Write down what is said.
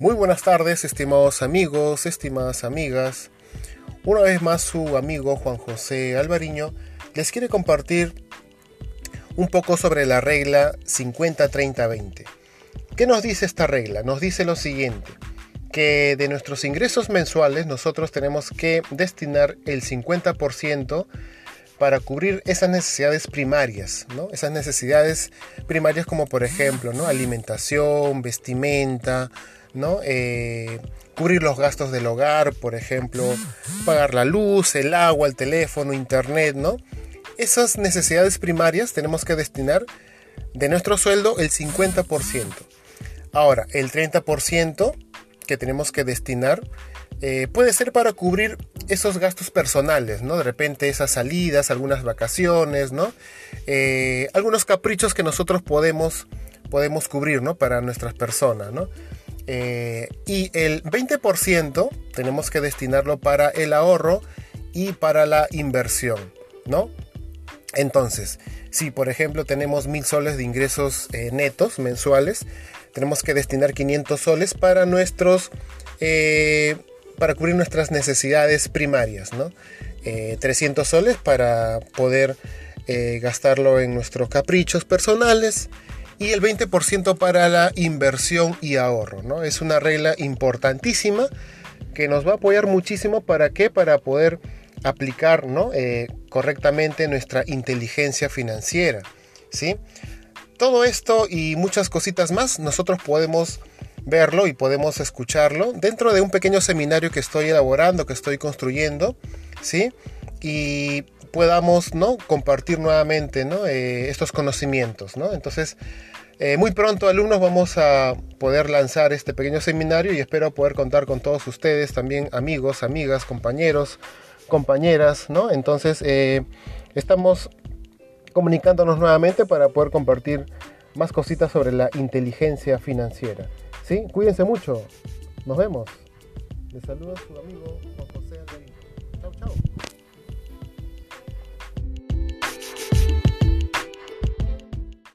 Muy buenas tardes, estimados amigos, estimadas amigas. Una vez más su amigo Juan José Alvariño les quiere compartir un poco sobre la regla 50-30-20. ¿Qué nos dice esta regla? Nos dice lo siguiente, que de nuestros ingresos mensuales nosotros tenemos que destinar el 50% para cubrir esas necesidades primarias, ¿no? Esas necesidades primarias como por ejemplo, ¿no? Alimentación, vestimenta, ¿no? Eh, cubrir los gastos del hogar, por ejemplo, pagar la luz, el agua, el teléfono, internet, ¿no? Esas necesidades primarias tenemos que destinar de nuestro sueldo el 50%. Ahora, el 30% que tenemos que destinar eh, puede ser para cubrir esos gastos personales, ¿no? De repente esas salidas, algunas vacaciones, ¿no? Eh, algunos caprichos que nosotros podemos, podemos cubrir, ¿no? Para nuestras personas, ¿no? Eh, y el 20% tenemos que destinarlo para el ahorro y para la inversión, ¿no? Entonces, si por ejemplo tenemos mil soles de ingresos eh, netos mensuales, tenemos que destinar 500 soles para nuestros, eh, para cubrir nuestras necesidades primarias, ¿no? 300 soles para poder gastarlo en nuestros caprichos personales y el 20% para la inversión y ahorro. ¿no? Es una regla importantísima que nos va a apoyar muchísimo para qué? Para poder aplicar ¿no? Eh, correctamente nuestra inteligencia financiera. ¿sí? Todo esto y muchas cositas más nosotros podemos verlo y podemos escucharlo dentro de un pequeño seminario que estoy elaborando, que estoy construyendo, ¿sí? Y podamos ¿no? compartir nuevamente. Eh, estos conocimientos. ¿no? Entonces, eh, muy pronto alumnos vamos a poder lanzar este pequeño seminario y espero poder contar con todos ustedes, también amigos, amigas, compañeros, compañeras. ¿no? Entonces, eh, estamos comunicándonos nuevamente para poder compartir más cositas sobre la inteligencia financiera. ¿Sí? Cuídense mucho. Nos vemos. Les saluda su amigo Juan José Alvarito. Chao, chao.